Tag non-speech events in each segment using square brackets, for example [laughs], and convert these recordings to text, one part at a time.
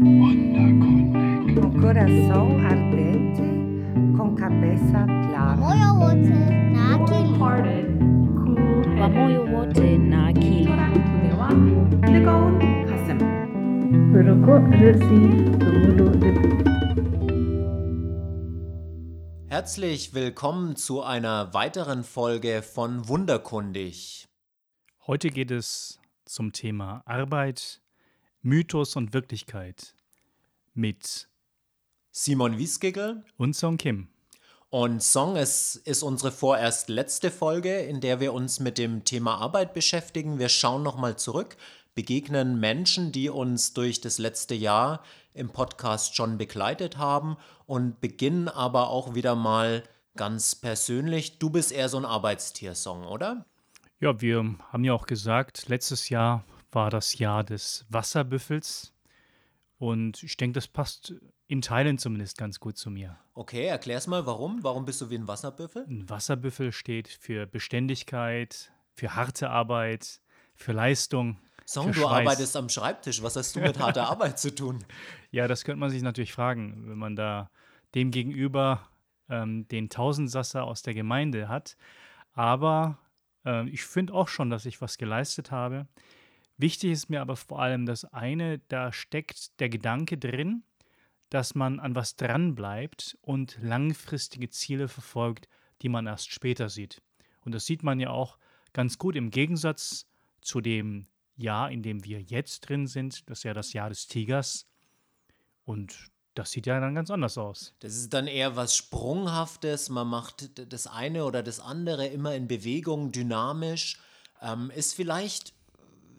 Con corazón ardente, con cabeza clara. Herzlich willkommen zu einer weiteren Folge von Wunderkundig. Heute geht es zum Thema Arbeit, Mythos und Wirklichkeit mit Simon Wieskegel und Song Kim. und Song ist, ist unsere vorerst letzte Folge, in der wir uns mit dem Thema Arbeit beschäftigen. Wir schauen nochmal zurück, begegnen Menschen, die uns durch das letzte Jahr im Podcast schon begleitet haben und beginnen aber auch wieder mal ganz persönlich. Du bist eher so ein Arbeitstier-Song, oder? Ja, wir haben ja auch gesagt, letztes Jahr war das Jahr des Wasserbüffels und ich denke, das passt in Teilen zumindest ganz gut zu mir. Okay, erklär's mal, warum? Warum bist du wie ein Wasserbüffel? Ein Wasserbüffel steht für Beständigkeit, für harte Arbeit, für Leistung. Song, für du arbeitest am Schreibtisch. Was hast du mit harter [laughs] Arbeit zu tun? Ja, das könnte man sich natürlich fragen, wenn man da dem gegenüber ähm, den Tausendsasser aus der Gemeinde hat. Aber ähm, ich finde auch schon, dass ich was geleistet habe. Wichtig ist mir aber vor allem das eine, da steckt der Gedanke drin, dass man an was dranbleibt und langfristige Ziele verfolgt, die man erst später sieht. Und das sieht man ja auch ganz gut im Gegensatz zu dem Jahr, in dem wir jetzt drin sind. Das ist ja das Jahr des Tigers. Und das sieht ja dann ganz anders aus. Das ist dann eher was Sprunghaftes. Man macht das eine oder das andere immer in Bewegung, dynamisch. Ähm, ist vielleicht,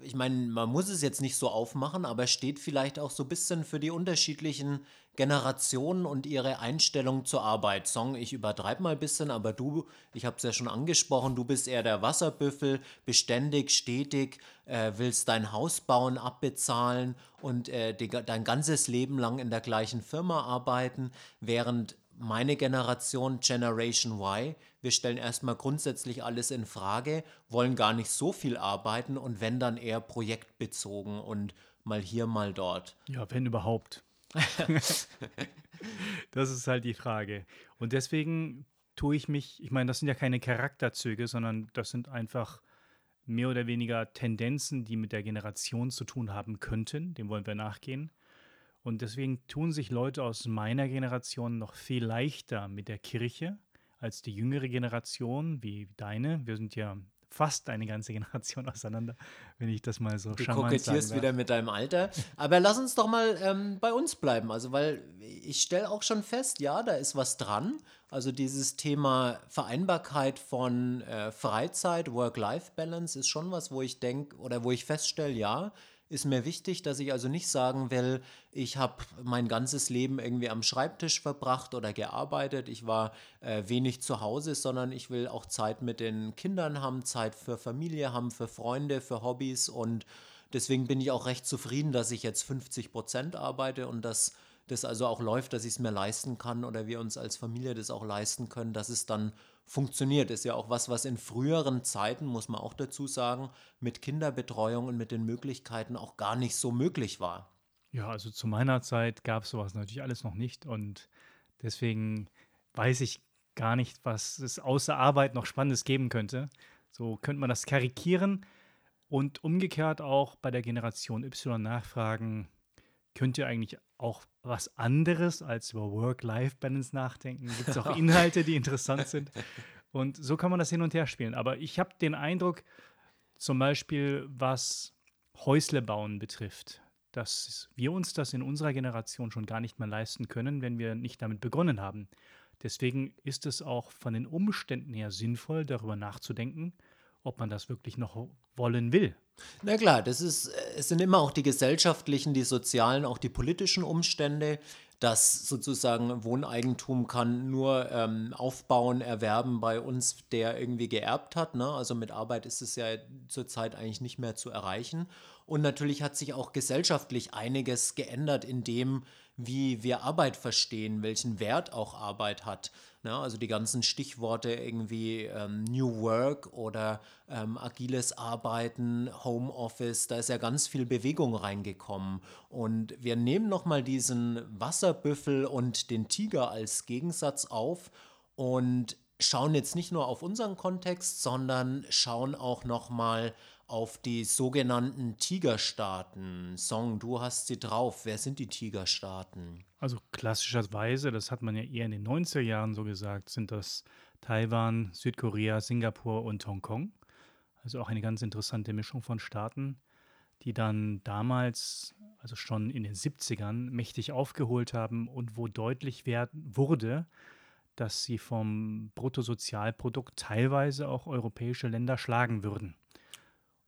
ich meine, man muss es jetzt nicht so aufmachen, aber steht vielleicht auch so ein bisschen für die unterschiedlichen Generationen und ihre Einstellung zur Arbeit. Song, ich übertreibe mal ein bisschen, aber du, ich habe es ja schon angesprochen, du bist eher der Wasserbüffel, beständig, stetig, äh, willst dein Haus bauen, abbezahlen und äh, die, dein ganzes Leben lang in der gleichen Firma arbeiten, während meine Generation, Generation Y, wir stellen erstmal grundsätzlich alles in Frage, wollen gar nicht so viel arbeiten und wenn dann eher projektbezogen und mal hier, mal dort. Ja, wenn überhaupt. [laughs] das ist halt die Frage. Und deswegen tue ich mich, ich meine, das sind ja keine Charakterzüge, sondern das sind einfach mehr oder weniger Tendenzen, die mit der Generation zu tun haben könnten. Dem wollen wir nachgehen. Und deswegen tun sich Leute aus meiner Generation noch viel leichter mit der Kirche als die jüngere Generation, wie deine. Wir sind ja fast eine ganze [laughs] Generation auseinander, wenn ich das mal so Du charmant kokettierst sagen wieder mit deinem Alter. Aber lass uns doch mal ähm, bei uns bleiben. Also, weil ich stelle auch schon fest, ja, da ist was dran. Also dieses Thema Vereinbarkeit von äh, Freizeit, Work-Life-Balance ist schon was, wo ich denke oder wo ich feststelle, ja, ist mir wichtig, dass ich also nicht sagen will, ich habe mein ganzes Leben irgendwie am Schreibtisch verbracht oder gearbeitet, ich war äh, wenig zu Hause, sondern ich will auch Zeit mit den Kindern haben, Zeit für Familie haben, für Freunde, für Hobbys. Und deswegen bin ich auch recht zufrieden, dass ich jetzt 50 Prozent arbeite und dass das also auch läuft, dass ich es mir leisten kann oder wir uns als Familie das auch leisten können, dass es dann funktioniert. Ist ja auch was, was in früheren Zeiten, muss man auch dazu sagen, mit Kinderbetreuung und mit den Möglichkeiten auch gar nicht so möglich war. Ja, also zu meiner Zeit gab es sowas natürlich alles noch nicht und deswegen weiß ich gar nicht, was es außer Arbeit noch Spannendes geben könnte. So könnte man das karikieren und umgekehrt auch bei der Generation Y nachfragen, könnt ihr eigentlich auch was anderes als über Work-Life-Balance nachdenken? Gibt es auch Inhalte, die interessant sind? Und so kann man das hin und her spielen. Aber ich habe den Eindruck, zum Beispiel was Häusle bauen betrifft, dass wir uns das in unserer Generation schon gar nicht mehr leisten können, wenn wir nicht damit begonnen haben. Deswegen ist es auch von den Umständen her sinnvoll, darüber nachzudenken, ob man das wirklich noch wollen will. Na klar, das ist, äh, es sind immer auch die gesellschaftlichen, die sozialen, auch die politischen Umstände, dass sozusagen Wohneigentum kann nur ähm, aufbauen, erwerben bei uns, der irgendwie geerbt hat. Ne? Also mit Arbeit ist es ja zurzeit eigentlich nicht mehr zu erreichen. Und natürlich hat sich auch gesellschaftlich einiges geändert in dem, wie wir Arbeit verstehen, welchen Wert auch Arbeit hat. Ne? Also die ganzen Stichworte irgendwie ähm, New Work oder ähm, agiles Arbeiten, Homeoffice, da ist ja ganz viel Bewegung reingekommen. Und wir nehmen nochmal diesen Wasserbüffel und den Tiger als Gegensatz auf und schauen jetzt nicht nur auf unseren Kontext, sondern schauen auch nochmal auf die sogenannten Tigerstaaten. Song, du hast sie drauf. Wer sind die Tigerstaaten? Also klassischerweise, das hat man ja eher in den 90er Jahren so gesagt, sind das Taiwan, Südkorea, Singapur und Hongkong. Also auch eine ganz interessante Mischung von Staaten, die dann damals, also schon in den 70ern, mächtig aufgeholt haben und wo deutlich werden, wurde, dass sie vom Bruttosozialprodukt teilweise auch europäische Länder schlagen würden.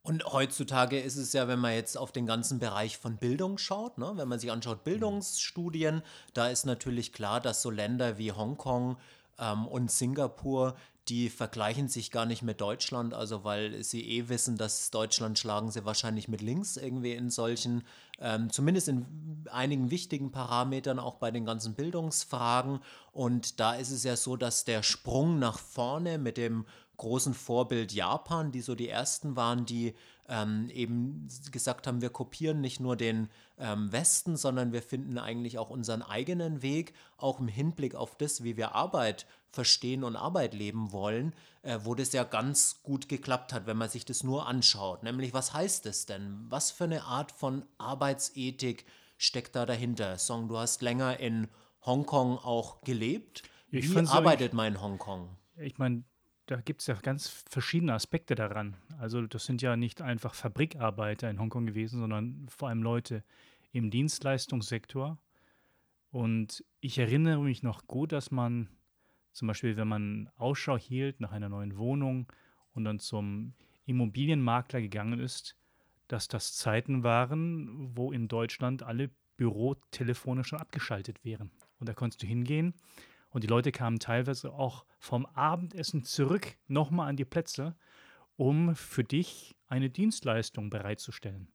Und heutzutage ist es ja, wenn man jetzt auf den ganzen Bereich von Bildung schaut, ne, wenn man sich anschaut, Bildungsstudien, da ist natürlich klar, dass so Länder wie Hongkong ähm, und Singapur, die vergleichen sich gar nicht mit Deutschland, also weil sie eh wissen, dass Deutschland schlagen sie wahrscheinlich mit links irgendwie in solchen, ähm, zumindest in einigen wichtigen Parametern, auch bei den ganzen Bildungsfragen. Und da ist es ja so, dass der Sprung nach vorne mit dem großen Vorbild Japan, die so die ersten waren, die ähm, eben gesagt haben, wir kopieren nicht nur den ähm, Westen, sondern wir finden eigentlich auch unseren eigenen Weg, auch im Hinblick auf das, wie wir Arbeit verstehen und Arbeit leben wollen, äh, wo das ja ganz gut geklappt hat, wenn man sich das nur anschaut. Nämlich, was heißt es denn? Was für eine Art von Arbeitsethik steckt da dahinter? Song, du hast länger in Hongkong auch gelebt. Ich Wie arbeitet man in Hongkong? Ich meine, da gibt es ja ganz verschiedene Aspekte daran. Also das sind ja nicht einfach Fabrikarbeiter in Hongkong gewesen, sondern vor allem Leute im Dienstleistungssektor. Und ich erinnere mich noch gut, dass man zum Beispiel, wenn man Ausschau hielt nach einer neuen Wohnung und dann zum Immobilienmakler gegangen ist, dass das Zeiten waren, wo in Deutschland alle Bürotelefone schon abgeschaltet wären. Und da konntest du hingehen und die Leute kamen teilweise auch vom Abendessen zurück nochmal an die Plätze, um für dich eine Dienstleistung bereitzustellen.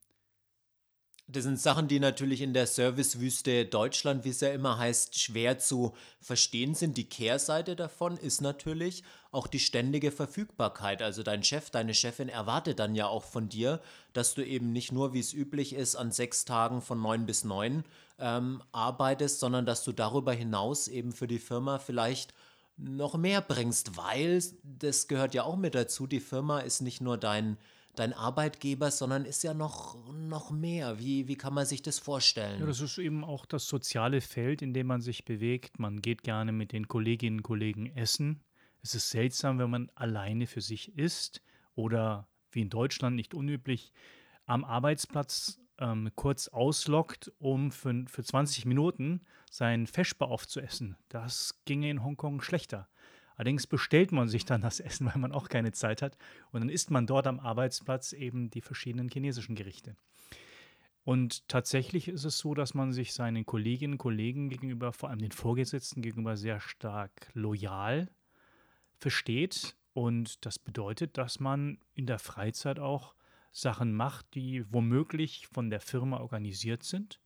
Das sind Sachen, die natürlich in der Servicewüste Deutschland, wie es ja immer heißt, schwer zu verstehen sind. Die Kehrseite davon ist natürlich auch die ständige Verfügbarkeit. Also dein Chef, deine Chefin erwartet dann ja auch von dir, dass du eben nicht nur, wie es üblich ist, an sechs Tagen von neun bis neun ähm, arbeitest, sondern dass du darüber hinaus eben für die Firma vielleicht noch mehr bringst, weil das gehört ja auch mit dazu. Die Firma ist nicht nur dein dein Arbeitgeber, sondern ist ja noch, noch mehr. Wie, wie kann man sich das vorstellen? Ja, das ist eben auch das soziale Feld, in dem man sich bewegt. Man geht gerne mit den Kolleginnen und Kollegen essen. Es ist seltsam, wenn man alleine für sich isst oder wie in Deutschland nicht unüblich am Arbeitsplatz ähm, kurz auslockt, um für, für 20 Minuten seinen Feschbar aufzuessen. Das ginge in Hongkong schlechter. Allerdings bestellt man sich dann das Essen, [laughs] weil man auch keine Zeit hat. Und dann isst man dort am Arbeitsplatz eben die verschiedenen chinesischen Gerichte. Und tatsächlich ist es so, dass man sich seinen Kolleginnen und Kollegen gegenüber, vor allem den Vorgesetzten gegenüber, sehr stark loyal versteht. Und das bedeutet, dass man in der Freizeit auch Sachen macht, die womöglich von der Firma organisiert sind.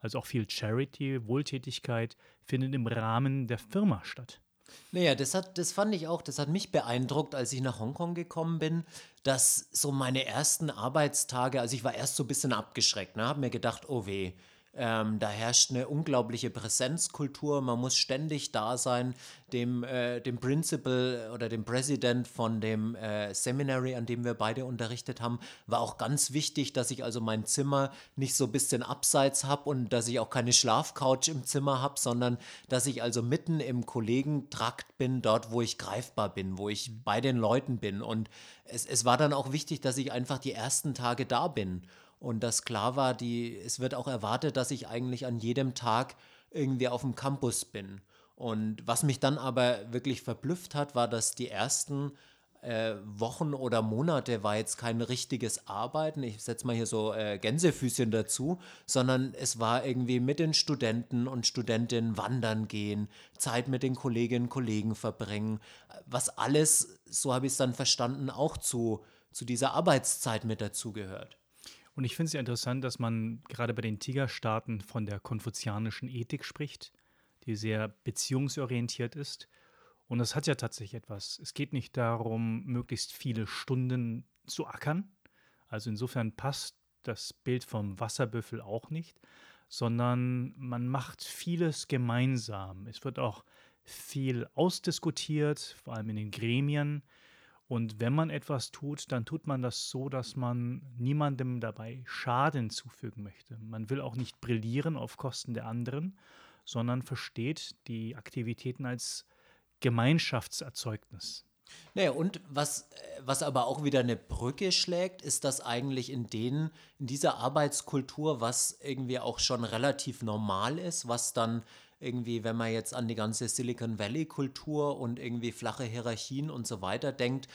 Also auch viel Charity, Wohltätigkeit findet im Rahmen der Firma statt. Naja, das, hat, das fand ich auch, das hat mich beeindruckt, als ich nach Hongkong gekommen bin, dass so meine ersten Arbeitstage, also ich war erst so ein bisschen abgeschreckt, ne, habe mir gedacht, oh weh, ähm, da herrscht eine unglaubliche Präsenzkultur. Man muss ständig da sein. Dem, äh, dem Principal oder dem President von dem äh, Seminary, an dem wir beide unterrichtet haben, war auch ganz wichtig, dass ich also mein Zimmer nicht so ein bisschen abseits habe und dass ich auch keine Schlafcouch im Zimmer habe, sondern dass ich also mitten im Kollegentrakt bin, dort, wo ich greifbar bin, wo ich bei den Leuten bin. Und es, es war dann auch wichtig, dass ich einfach die ersten Tage da bin und dass klar war, die, es wird auch erwartet, dass ich eigentlich an jedem Tag irgendwie auf dem Campus bin. Und was mich dann aber wirklich verblüfft hat, war, dass die ersten äh, Wochen oder Monate war jetzt kein richtiges Arbeiten, ich setze mal hier so äh, Gänsefüßchen dazu, sondern es war irgendwie mit den Studenten und Studentinnen wandern gehen, Zeit mit den Kolleginnen und Kollegen verbringen, was alles, so habe ich es dann verstanden, auch zu, zu dieser Arbeitszeit mit dazugehört. Und ich finde es ja interessant, dass man gerade bei den Tigerstaaten von der konfuzianischen Ethik spricht, die sehr beziehungsorientiert ist. Und das hat ja tatsächlich etwas. Es geht nicht darum, möglichst viele Stunden zu ackern. Also insofern passt das Bild vom Wasserbüffel auch nicht, sondern man macht vieles gemeinsam. Es wird auch viel ausdiskutiert, vor allem in den Gremien. Und wenn man etwas tut, dann tut man das so, dass man niemandem dabei Schaden zufügen möchte. Man will auch nicht brillieren auf Kosten der anderen, sondern versteht die Aktivitäten als Gemeinschaftserzeugnis. Naja, und was, was aber auch wieder eine Brücke schlägt, ist, dass eigentlich in denen, in dieser Arbeitskultur, was irgendwie auch schon relativ normal ist, was dann irgendwie, wenn man jetzt an die ganze Silicon Valley-Kultur und irgendwie flache Hierarchien und so weiter denkt,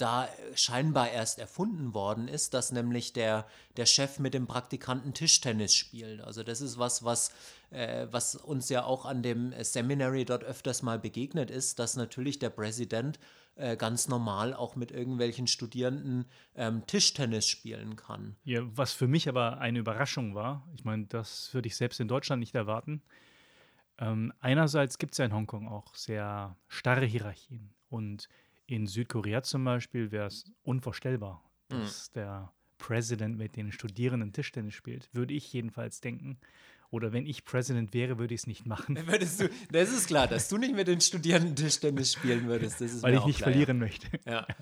da scheinbar erst erfunden worden ist, dass nämlich der, der Chef mit dem Praktikanten Tischtennis spielt. Also das ist was, was, äh, was uns ja auch an dem Seminary dort öfters mal begegnet ist, dass natürlich der Präsident äh, ganz normal auch mit irgendwelchen Studierenden ähm, Tischtennis spielen kann. Ja, was für mich aber eine Überraschung war, ich meine, das würde ich selbst in Deutschland nicht erwarten. Ähm, einerseits gibt es ja in Hongkong auch sehr starre Hierarchien und in Südkorea zum Beispiel wäre es unvorstellbar, Mhm. dass der Präsident mit den Studierenden Tischtennis spielt. Würde ich jedenfalls denken. Oder wenn ich Präsident wäre, würde ich es nicht machen, [laughs] Würdest du, das ist klar, dass du nicht mit den Studierenden Tischtennis spielen würdest. Weil ich nicht klar, verlieren möchte. Ja. [laughs]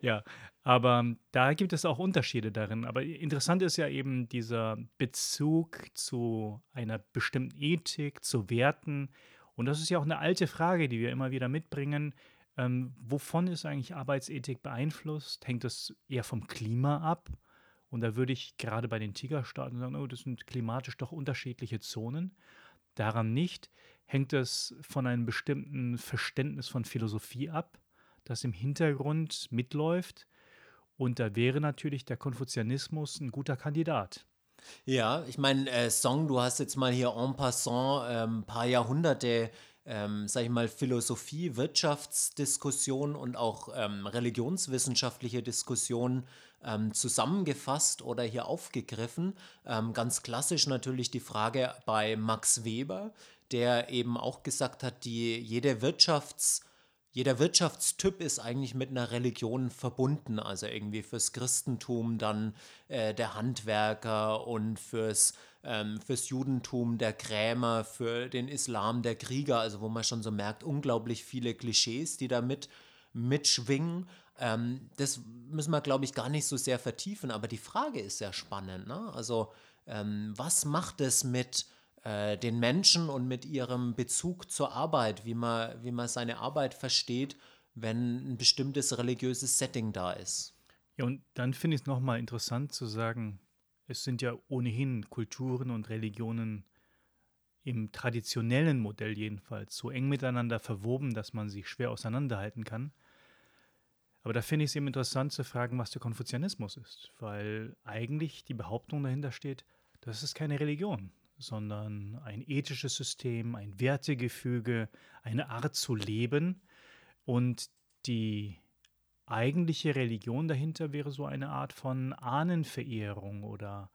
Ja, aber da gibt es auch Unterschiede darin. Aber interessant ist ja eben dieser Bezug zu einer bestimmten Ethik, zu Werten. Und das ist ja auch eine alte Frage, die wir immer wieder mitbringen. Ähm, wovon ist eigentlich Arbeitsethik beeinflusst? Hängt das eher vom Klima ab? Und da würde ich gerade bei den Tigerstaaten sagen, oh, das sind klimatisch doch unterschiedliche Zonen. Daran nicht. Hängt es von einem bestimmten Verständnis von Philosophie ab, das im Hintergrund mitläuft? Und da wäre natürlich der Konfuzianismus ein guter Kandidat. Ja, ich meine, äh, Song, du hast jetzt mal hier en passant ein ähm, paar Jahrhunderte, ähm, sag ich mal, Philosophie, Wirtschaftsdiskussion und auch ähm, religionswissenschaftliche Diskussionen ähm, zusammengefasst oder hier aufgegriffen. Ähm, ganz klassisch natürlich die Frage bei Max Weber, der eben auch gesagt hat, die jede Wirtschafts- jeder Wirtschaftstyp ist eigentlich mit einer Religion verbunden. Also irgendwie fürs Christentum dann äh, der Handwerker und fürs, ähm, fürs Judentum der Krämer, für den Islam der Krieger. Also wo man schon so merkt, unglaublich viele Klischees, die da mit, mitschwingen. Ähm, das müssen wir, glaube ich, gar nicht so sehr vertiefen. Aber die Frage ist sehr spannend. Ne? Also ähm, was macht es mit äh, den Menschen und mit ihrem Bezug zur Arbeit, wie man, wie man seine Arbeit versteht, wenn ein bestimmtes religiöses Setting da ist. Ja, und dann finde ich es nochmal interessant zu sagen, es sind ja ohnehin Kulturen und Religionen im traditionellen Modell jedenfalls so eng miteinander verwoben, dass man sie schwer auseinanderhalten kann. Aber da finde ich es eben interessant zu fragen, was der Konfuzianismus ist, weil eigentlich die Behauptung dahinter steht, das ist keine Religion, sondern ein ethisches System, ein Wertegefüge, eine Art zu leben. Und die eigentliche Religion dahinter wäre so eine Art von Ahnenverehrung oder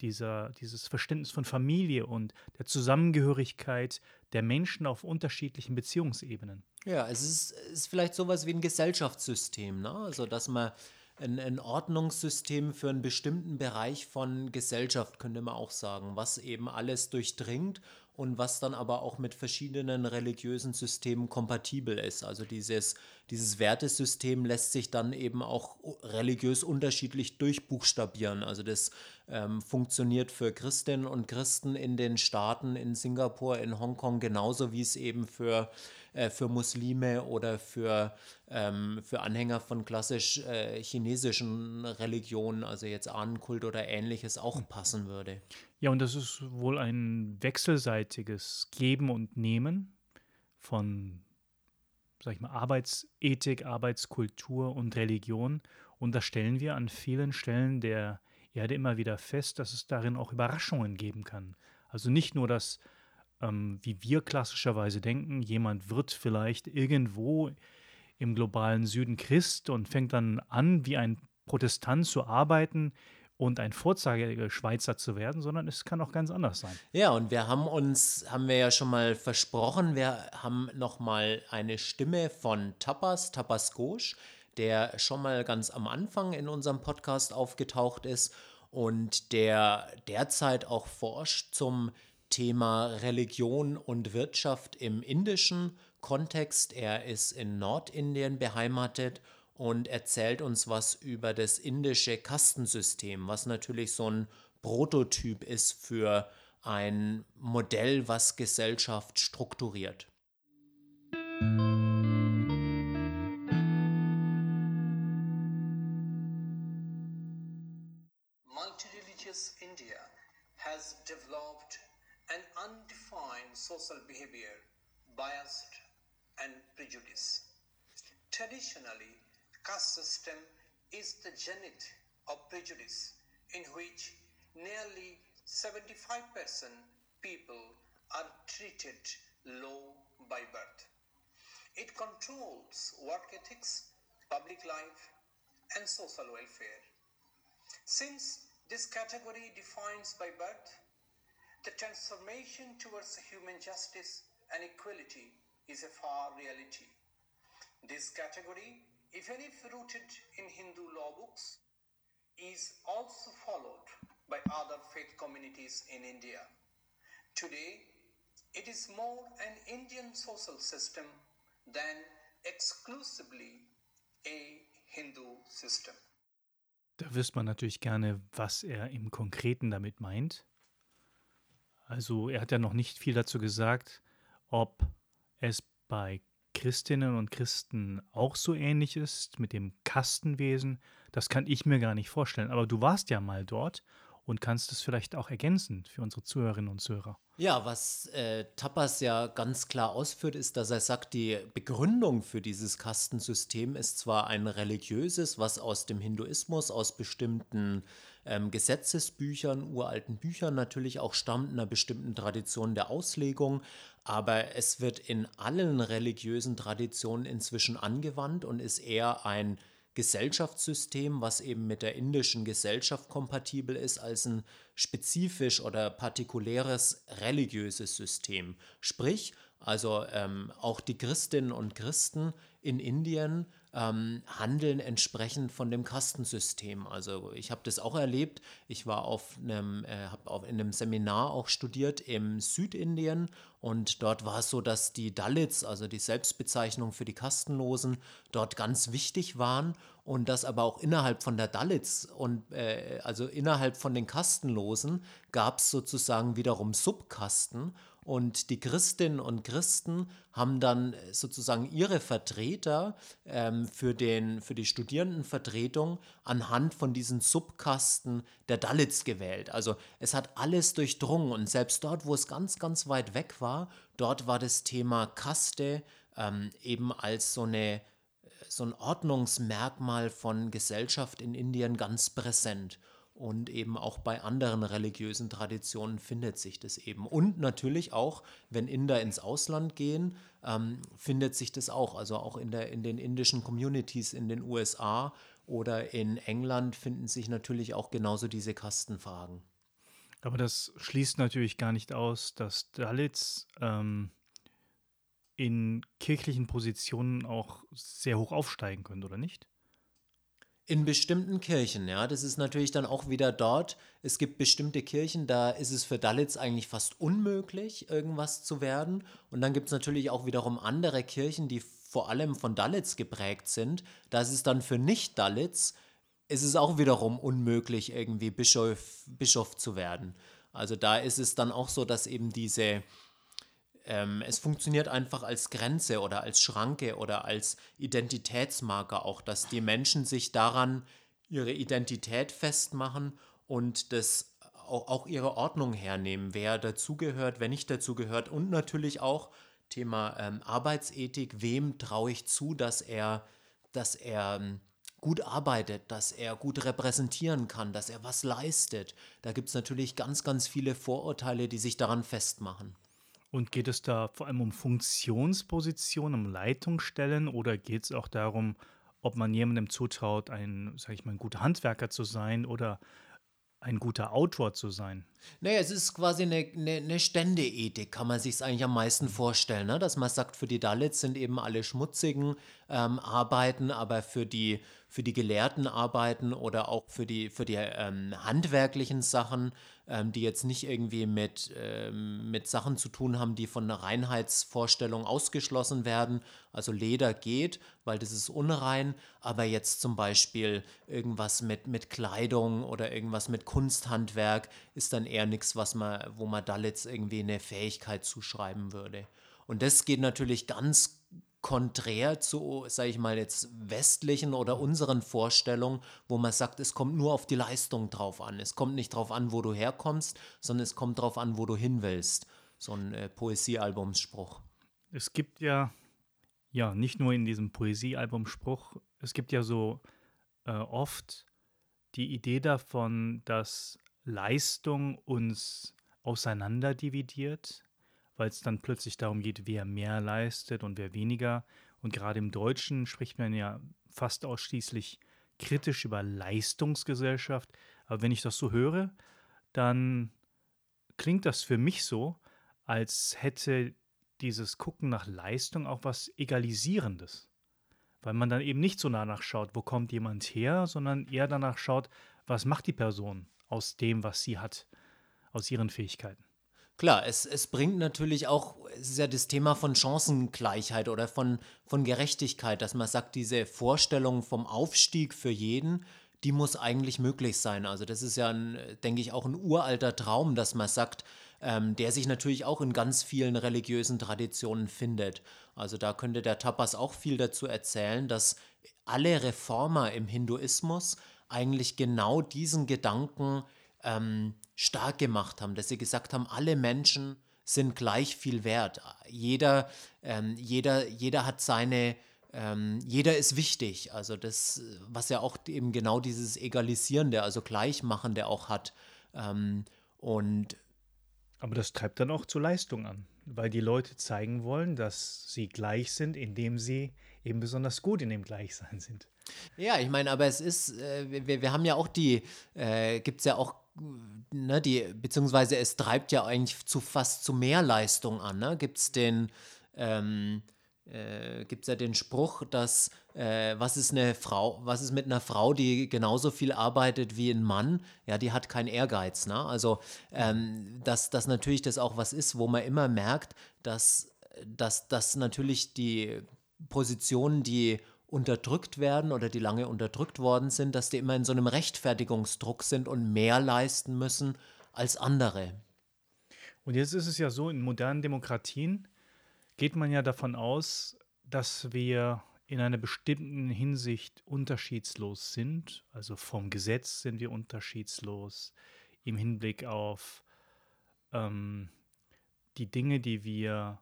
dieser, dieses Verständnis von Familie und der Zusammengehörigkeit der Menschen auf unterschiedlichen Beziehungsebenen. Ja, es ist, ist vielleicht sowas wie ein Gesellschaftssystem, ne? Also dass man ein, ein Ordnungssystem für einen bestimmten Bereich von Gesellschaft, könnte man auch sagen, was eben alles durchdringt und was dann aber auch mit verschiedenen religiösen Systemen kompatibel ist. Also dieses, dieses Wertesystem lässt sich dann eben auch religiös unterschiedlich durchbuchstabieren. Also das ähm, funktioniert für Christinnen und Christen in den Staaten, in Singapur, in Hongkong genauso wie es eben für äh, für Muslime oder für, ähm, für Anhänger von klassisch äh, chinesischen Religionen, also jetzt Ahnenkult oder ähnliches, auch passen würde. Ja, und das ist wohl ein wechselseitiges Geben und Nehmen von, sag ich mal, Arbeitsethik, Arbeitskultur und Religion. Und da stellen wir an vielen Stellen der Erde immer wieder fest, dass es darin auch Überraschungen geben kann. Also nicht nur das ähm, wie wir klassischerweise denken, jemand wird vielleicht irgendwo im globalen Süden Christ und fängt dann an, wie ein Protestant zu arbeiten und ein Vorzeigeschweizer zu werden, sondern es kann auch ganz anders sein. Ja, und wir haben uns, haben wir ja schon mal versprochen, wir haben noch mal eine Stimme von Tapas, Tapas Ghosh, der schon mal ganz am Anfang in unserem Podcast aufgetaucht ist und der derzeit auch forscht zum Thema Religion und Wirtschaft im indischen Kontext. Er ist in Nordindien beheimatet und erzählt uns was über das indische Kastensystem, was natürlich so ein Prototyp ist für ein Modell, was Gesellschaft strukturiert. Multireligious social behavior, biased and prejudice. Traditionally, caste system is the zenith of prejudice in which nearly 75% people are treated low by birth. It controls work ethics, public life, and social welfare. Since this category defines by birth, the transformation towards human justice and equality is a far reality. This category, even if rooted in Hindu law books, is also followed by other faith communities in India. Today, it is more an Indian social system than exclusively a Hindu system. Da wüsste man natürlich gerne, was er im Konkreten damit meint. Also er hat ja noch nicht viel dazu gesagt, ob es bei Christinnen und Christen auch so ähnlich ist mit dem Kastenwesen. Das kann ich mir gar nicht vorstellen. Aber du warst ja mal dort und kannst es vielleicht auch ergänzen für unsere Zuhörerinnen und Zuhörer. Ja, was äh, Tapas ja ganz klar ausführt, ist, dass er sagt, die Begründung für dieses Kastensystem ist zwar ein religiöses, was aus dem Hinduismus, aus bestimmten ähm, Gesetzesbüchern, uralten Büchern natürlich auch stammt, einer bestimmten Tradition der Auslegung, aber es wird in allen religiösen Traditionen inzwischen angewandt und ist eher ein Gesellschaftssystem, was eben mit der indischen Gesellschaft kompatibel ist, als ein spezifisch oder partikuläres religiöses System. Sprich, also ähm, auch die Christinnen und Christen in Indien ähm, handeln entsprechend von dem Kastensystem. Also ich habe das auch erlebt. Ich war auf einem, äh, habe in einem Seminar auch studiert im Südindien und dort war es so, dass die Dalits, also die Selbstbezeichnung für die Kastenlosen, dort ganz wichtig waren und dass aber auch innerhalb von der Dalits und äh, also innerhalb von den Kastenlosen gab es sozusagen wiederum Subkasten und die Christinnen und Christen haben dann sozusagen ihre Vertreter ähm, für, den, für die Studierendenvertretung anhand von diesen Subkasten der Dalits gewählt. Also es hat alles durchdrungen und selbst dort, wo es ganz, ganz weit weg war, dort war das Thema Kaste ähm, eben als so eine so ein Ordnungsmerkmal von Gesellschaft in Indien ganz präsent. Und eben auch bei anderen religiösen Traditionen findet sich das eben. Und natürlich auch, wenn Inder ins Ausland gehen, ähm, findet sich das auch. Also auch in, der, in den indischen Communities in den USA oder in England finden sich natürlich auch genauso diese Kastenfragen. Aber das schließt natürlich gar nicht aus, dass Dalits ähm, in kirchlichen Positionen auch sehr hoch aufsteigen können, oder nicht? In bestimmten Kirchen, ja. Das ist natürlich dann auch wieder dort. Es gibt bestimmte Kirchen, da ist es für Dalits eigentlich fast unmöglich, irgendwas zu werden. Und dann gibt es natürlich auch wiederum andere Kirchen, die vor allem von Dalits geprägt sind. Da ist es dann für Nicht-Dalits, ist es auch wiederum unmöglich, irgendwie Bischof, Bischof zu werden. Also da ist es dann auch so, dass eben diese ähm, es funktioniert einfach als Grenze oder als Schranke oder als Identitätsmarker auch, dass die Menschen sich daran ihre Identität festmachen und das auch, auch ihre Ordnung hernehmen, wer dazugehört, wer nicht dazugehört und natürlich auch Thema ähm, Arbeitsethik, wem traue ich zu, dass er, dass er ähm, gut arbeitet, dass er gut repräsentieren kann, dass er was leistet. Da gibt es natürlich ganz, ganz viele Vorurteile, die sich daran festmachen. Und geht es da vor allem um Funktionspositionen, um Leitungsstellen oder geht es auch darum, ob man jemandem zutraut, ein, sag ich mal, ein guter Handwerker zu sein oder ein guter Autor zu sein. Naja, es ist quasi eine, eine, eine Ständeethik, kann man sich eigentlich am meisten vorstellen, ne? dass man sagt, für die Dalits sind eben alle schmutzigen ähm, Arbeiten, aber für die, für die gelehrten Arbeiten oder auch für die, für die ähm, handwerklichen Sachen, ähm, die jetzt nicht irgendwie mit, ähm, mit Sachen zu tun haben, die von einer Reinheitsvorstellung ausgeschlossen werden. Also Leder geht, weil das ist unrein, aber jetzt zum Beispiel irgendwas mit, mit Kleidung oder irgendwas mit Kunsthandwerk ist dann eher nichts, was man, wo man Dalits irgendwie eine Fähigkeit zuschreiben würde. Und das geht natürlich ganz konträr zu, sage ich mal jetzt, westlichen oder unseren Vorstellungen, wo man sagt, es kommt nur auf die Leistung drauf an. Es kommt nicht drauf an, wo du herkommst, sondern es kommt drauf an, wo du hin willst. So ein äh, Poesiealbumsspruch. Es gibt ja, ja, nicht nur in diesem Poesiealbumspruch, es gibt ja so äh, oft die Idee davon, dass Leistung uns auseinanderdividiert weil es dann plötzlich darum geht, wer mehr leistet und wer weniger. Und gerade im Deutschen spricht man ja fast ausschließlich kritisch über Leistungsgesellschaft. Aber wenn ich das so höre, dann klingt das für mich so, als hätte dieses Gucken nach Leistung auch was Egalisierendes. Weil man dann eben nicht so danach schaut, wo kommt jemand her, sondern eher danach schaut, was macht die Person aus dem, was sie hat, aus ihren Fähigkeiten. Klar, es, es bringt natürlich auch, es ist ja das Thema von Chancengleichheit oder von, von Gerechtigkeit, dass man sagt, diese Vorstellung vom Aufstieg für jeden, die muss eigentlich möglich sein. Also das ist ja, ein, denke ich, auch ein uralter Traum, dass man sagt, ähm, der sich natürlich auch in ganz vielen religiösen Traditionen findet. Also da könnte der Tapas auch viel dazu erzählen, dass alle Reformer im Hinduismus eigentlich genau diesen Gedanken ähm, stark gemacht haben, dass sie gesagt haben, alle Menschen sind gleich viel wert. Jeder, ähm, jeder, jeder hat seine, ähm, jeder ist wichtig. Also das, was ja auch eben genau dieses Egalisierende, also Gleichmachende auch hat. Ähm, und aber das treibt dann auch zur Leistung an, weil die Leute zeigen wollen, dass sie gleich sind, indem sie eben besonders gut in dem Gleichsein sind. Ja, ich meine, aber es ist, äh, wir, wir haben ja auch die, äh, gibt es ja auch ne, die, beziehungsweise es treibt ja eigentlich zu fast zu mehr Leistung an. Ne? Gibt es den, ähm, äh, gibt es ja den Spruch, dass äh, was ist eine Frau, was ist mit einer Frau, die genauso viel arbeitet wie ein Mann, ja, die hat keinen Ehrgeiz. Ne? Also, ähm, dass das natürlich das auch was ist, wo man immer merkt, dass, dass, dass natürlich die Positionen, die unterdrückt werden oder die lange unterdrückt worden sind, dass die immer in so einem Rechtfertigungsdruck sind und mehr leisten müssen als andere. Und jetzt ist es ja so, in modernen Demokratien geht man ja davon aus, dass wir in einer bestimmten Hinsicht unterschiedslos sind. Also vom Gesetz sind wir unterschiedslos im Hinblick auf ähm, die Dinge, die wir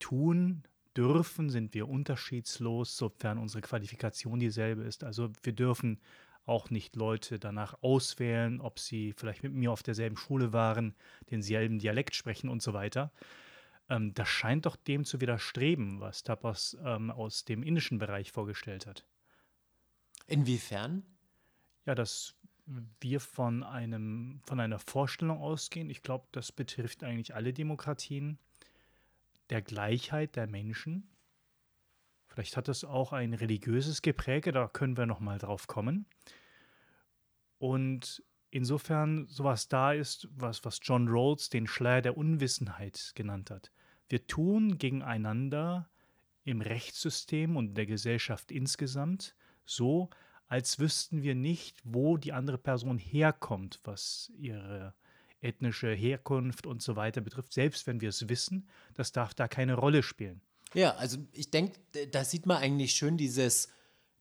tun, dürfen, sind wir unterschiedslos, sofern unsere Qualifikation dieselbe ist. Also wir dürfen auch nicht Leute danach auswählen, ob sie vielleicht mit mir auf derselben Schule waren, denselben Dialekt sprechen und so weiter. Ähm, das scheint doch dem zu widerstreben, was Tapas ähm, aus dem indischen Bereich vorgestellt hat. Inwiefern? Ja, dass wir von, einem, von einer Vorstellung ausgehen. Ich glaube, das betrifft eigentlich alle Demokratien der Gleichheit der Menschen. Vielleicht hat es auch ein religiöses Gepräge, da können wir noch mal drauf kommen. Und insofern sowas da ist, was, was John Rawls den Schleier der Unwissenheit genannt hat. Wir tun gegeneinander im Rechtssystem und der Gesellschaft insgesamt so, als wüssten wir nicht, wo die andere Person herkommt, was ihre ethnische Herkunft und so weiter betrifft, selbst wenn wir es wissen, das darf da keine Rolle spielen. Ja, also ich denke, da sieht man eigentlich schön dieses,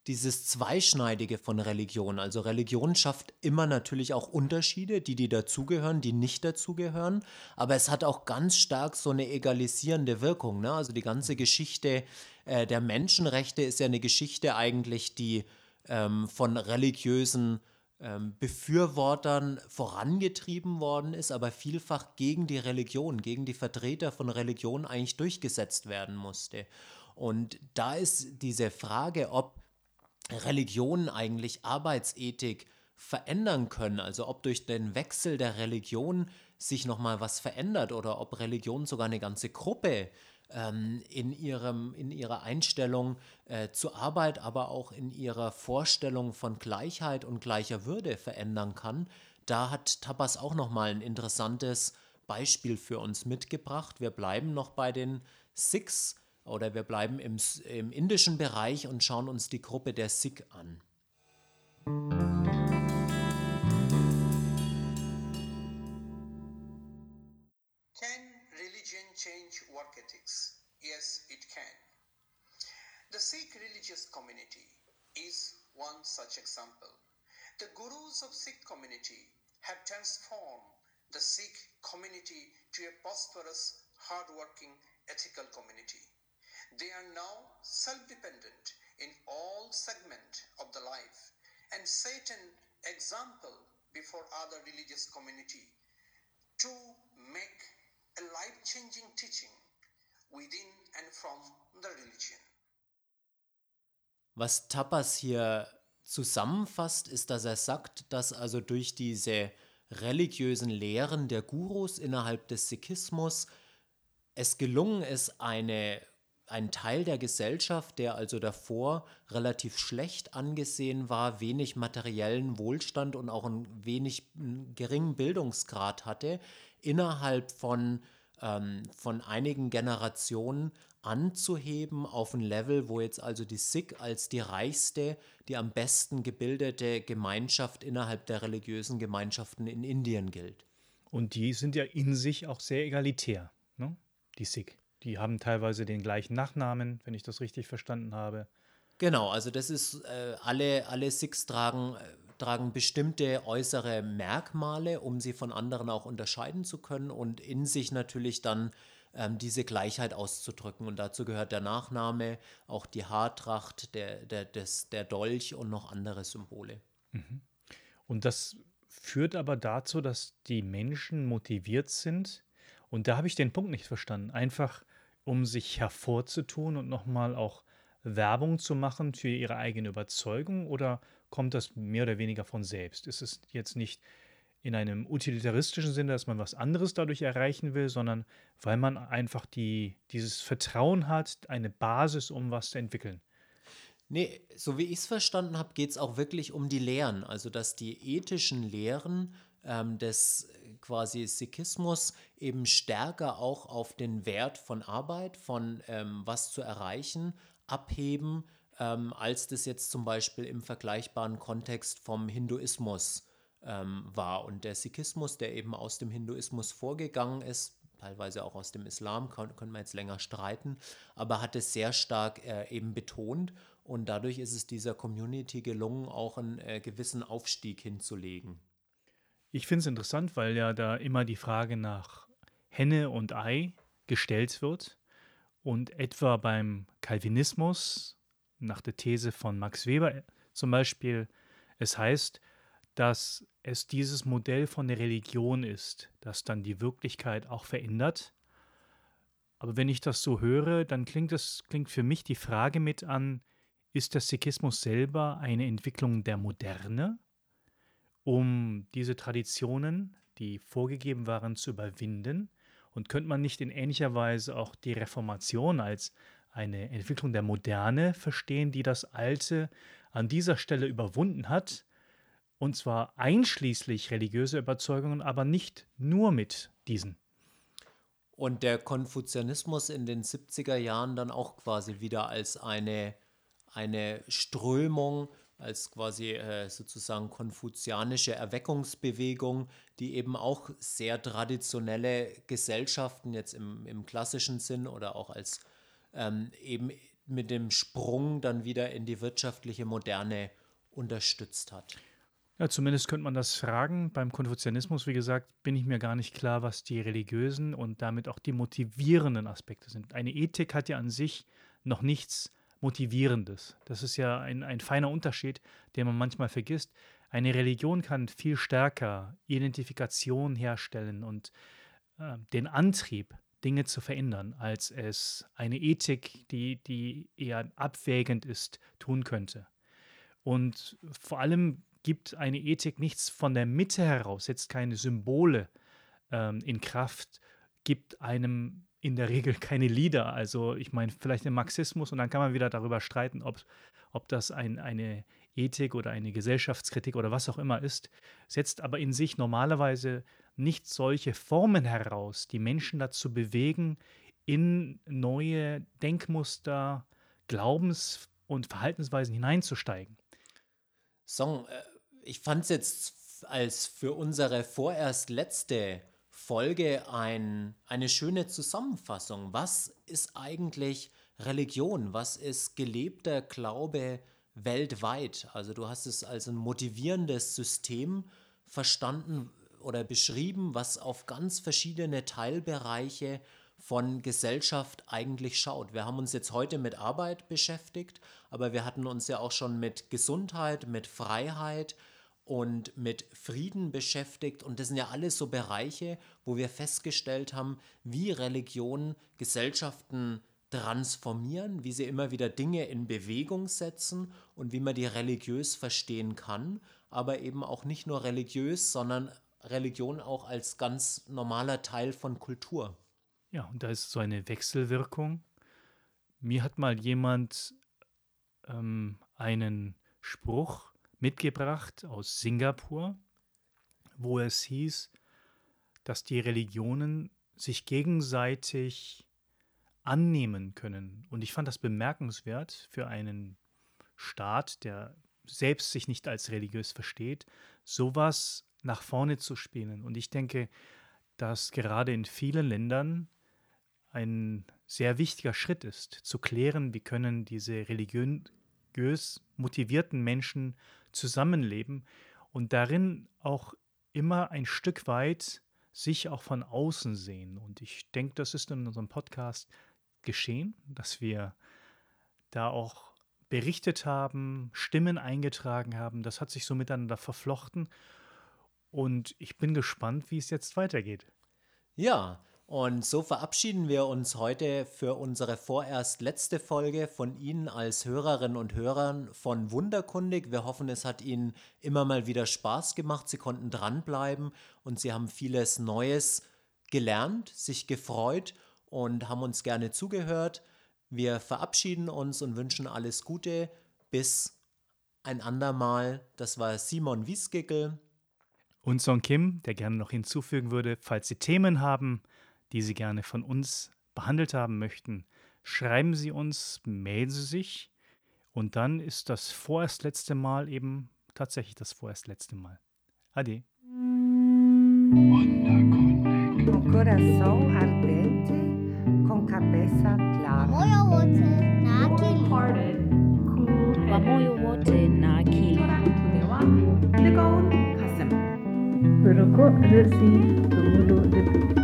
dieses Zweischneidige von Religion. Also Religion schafft immer natürlich auch Unterschiede, die, die dazugehören, die nicht dazugehören. Aber es hat auch ganz stark so eine egalisierende Wirkung. Ne? Also die ganze Geschichte äh, der Menschenrechte ist ja eine Geschichte eigentlich, die ähm, von religiösen ähm, Befürwortern vorangetrieben worden ist, aber vielfach gegen die Religion, gegen die Vertreter von Religion eigentlich durchgesetzt werden musste. Und da ist diese Frage, ob Religion eigentlich Arbeitsethik verändern können. Also ob durch den Wechsel der Religion sich nochmal was verändert oder ob Religion sogar eine ganze Gruppe ähm, in, ihrem, in ihrer Einstellung äh, zur Arbeit, aber auch in ihrer Vorstellung von Gleichheit und gleicher Würde verändern kann. Da hat Tapas auch nochmal ein interessantes Beispiel für uns mitgebracht. Wir bleiben noch bei den Sikhs oder wir bleiben im, im indischen Bereich und schauen uns die Gruppe der Sikh an. Ethics? Yes, it can. The Sikh religious community is one such example. The gurus of Sikh community have transformed the Sikh community to a prosperous, hardworking, ethical community. They are now self-dependent in all segment of the life and set an example before other religious community to make a life-changing teaching within and from the religion. Was Tapas hier zusammenfasst, ist, dass er sagt, dass also durch diese religiösen Lehren der Gurus innerhalb des Sikhismus es gelungen ist, eine, ein Teil der Gesellschaft, der also davor relativ schlecht angesehen war, wenig materiellen Wohlstand und auch einen wenig einen geringen Bildungsgrad hatte, innerhalb von, ähm, von einigen Generationen anzuheben auf ein Level, wo jetzt also die Sikh als die reichste, die am besten gebildete Gemeinschaft innerhalb der religiösen Gemeinschaften in Indien gilt. Und die sind ja in sich auch sehr egalitär, ne? die Sikh. Die haben teilweise den gleichen Nachnamen, wenn ich das richtig verstanden habe. Genau, also das ist, äh, alle, alle Sikhs tragen, äh, tragen bestimmte äußere Merkmale, um sie von anderen auch unterscheiden zu können und in sich natürlich dann ähm, diese Gleichheit auszudrücken. Und dazu gehört der Nachname, auch die Haartracht, der, der, des, der Dolch und noch andere Symbole. Und das führt aber dazu, dass die Menschen motiviert sind. Und da habe ich den Punkt nicht verstanden. Einfach um sich hervorzutun und nochmal auch Werbung zu machen für ihre eigene Überzeugung oder kommt das mehr oder weniger von selbst? Ist es jetzt nicht in einem utilitaristischen Sinne, dass man was anderes dadurch erreichen will, sondern weil man einfach die, dieses Vertrauen hat, eine Basis, um was zu entwickeln? Nee, so wie ich es verstanden habe, geht es auch wirklich um die Lehren. Also, dass die ethischen Lehren ähm, des quasi Sikhismus eben stärker auch auf den Wert von Arbeit, von ähm, was zu erreichen, abheben, ähm, als das jetzt zum Beispiel im vergleichbaren Kontext vom Hinduismus ähm, war. Und der Sikhismus, der eben aus dem Hinduismus vorgegangen ist, teilweise auch aus dem Islam, können wir jetzt länger streiten, aber hat es sehr stark äh, eben betont und dadurch ist es dieser Community gelungen, auch einen äh, gewissen Aufstieg hinzulegen. Ich finde es interessant, weil ja da immer die Frage nach Henne und Ei gestellt wird. Und etwa beim Calvinismus, nach der These von Max Weber zum Beispiel, es heißt, dass es dieses Modell von der Religion ist, das dann die Wirklichkeit auch verändert. Aber wenn ich das so höre, dann klingt es klingt für mich die Frage mit an, ist der Sikhismus selber eine Entwicklung der Moderne, um diese Traditionen, die vorgegeben waren, zu überwinden? Und könnte man nicht in ähnlicher Weise auch die Reformation als eine Entwicklung der Moderne verstehen, die das Alte an dieser Stelle überwunden hat? Und zwar einschließlich religiöser Überzeugungen, aber nicht nur mit diesen. Und der Konfuzianismus in den 70er Jahren dann auch quasi wieder als eine, eine Strömung, als quasi äh, sozusagen konfuzianische Erweckungsbewegung, die eben auch sehr traditionelle Gesellschaften jetzt im, im klassischen Sinn oder auch als ähm, eben mit dem Sprung dann wieder in die wirtschaftliche Moderne unterstützt hat. Ja, zumindest könnte man das fragen. Beim Konfuzianismus, wie gesagt, bin ich mir gar nicht klar, was die religiösen und damit auch die motivierenden Aspekte sind. Eine Ethik hat ja an sich noch nichts Motivierendes. Das ist ja ein, ein feiner Unterschied, den man manchmal vergisst. Eine Religion kann viel stärker Identifikation herstellen und äh, den Antrieb, Dinge zu verändern, als es eine Ethik, die, die eher abwägend ist, tun könnte. Und vor allem gibt eine Ethik nichts von der Mitte heraus, setzt keine Symbole ähm, in Kraft, gibt einem in der Regel keine Lieder. Also ich meine, vielleicht im Marxismus und dann kann man wieder darüber streiten, ob, ob das ein, eine Ethik oder eine Gesellschaftskritik oder was auch immer ist, setzt aber in sich normalerweise nicht solche Formen heraus, die Menschen dazu bewegen, in neue Denkmuster, Glaubens- und Verhaltensweisen hineinzusteigen. Song, äh, ich fand es jetzt als für unsere vorerst letzte Folge ein, eine schöne Zusammenfassung. Was ist eigentlich Religion? Was ist gelebter Glaube weltweit? Also du hast es als ein motivierendes System verstanden oder beschrieben, was auf ganz verschiedene Teilbereiche von Gesellschaft eigentlich schaut. Wir haben uns jetzt heute mit Arbeit beschäftigt, aber wir hatten uns ja auch schon mit Gesundheit, mit Freiheit und mit Frieden beschäftigt. Und das sind ja alles so Bereiche, wo wir festgestellt haben, wie Religion Gesellschaften transformieren, wie sie immer wieder Dinge in Bewegung setzen und wie man die religiös verstehen kann, aber eben auch nicht nur religiös, sondern Religion auch als ganz normaler Teil von Kultur. Ja, und da ist so eine Wechselwirkung. Mir hat mal jemand ähm, einen Spruch mitgebracht aus Singapur, wo es hieß, dass die Religionen sich gegenseitig annehmen können. Und ich fand das bemerkenswert für einen Staat, der selbst sich nicht als religiös versteht, sowas nach vorne zu spielen. Und ich denke, dass gerade in vielen Ländern ein sehr wichtiger Schritt ist, zu klären, wie können diese religiös motivierten Menschen zusammenleben und darin auch immer ein Stück weit sich auch von außen sehen. Und ich denke, das ist in unserem Podcast geschehen, dass wir da auch berichtet haben, Stimmen eingetragen haben. Das hat sich so miteinander verflochten. Und ich bin gespannt, wie es jetzt weitergeht. Ja, und so verabschieden wir uns heute für unsere vorerst letzte Folge von Ihnen als Hörerinnen und Hörern von Wunderkundig. Wir hoffen, es hat Ihnen immer mal wieder Spaß gemacht. Sie konnten dranbleiben und Sie haben vieles Neues gelernt, sich gefreut und haben uns gerne zugehört. Wir verabschieden uns und wünschen alles Gute. Bis ein andermal. Das war Simon Wiesgickel. Und Song Kim, der gerne noch hinzufügen würde, falls Sie Themen haben, die Sie gerne von uns behandelt haben möchten, schreiben Sie uns, melden Sie sich und dann ist das vorerst letzte Mal eben tatsächlich das vorerst letzte Mal. Ade. Con corazón ardente, con cabeza clara. Moyo wote na akili. Cool Kwa moyo wote na akili. tunawa 뜨 berokok resi kemudu see.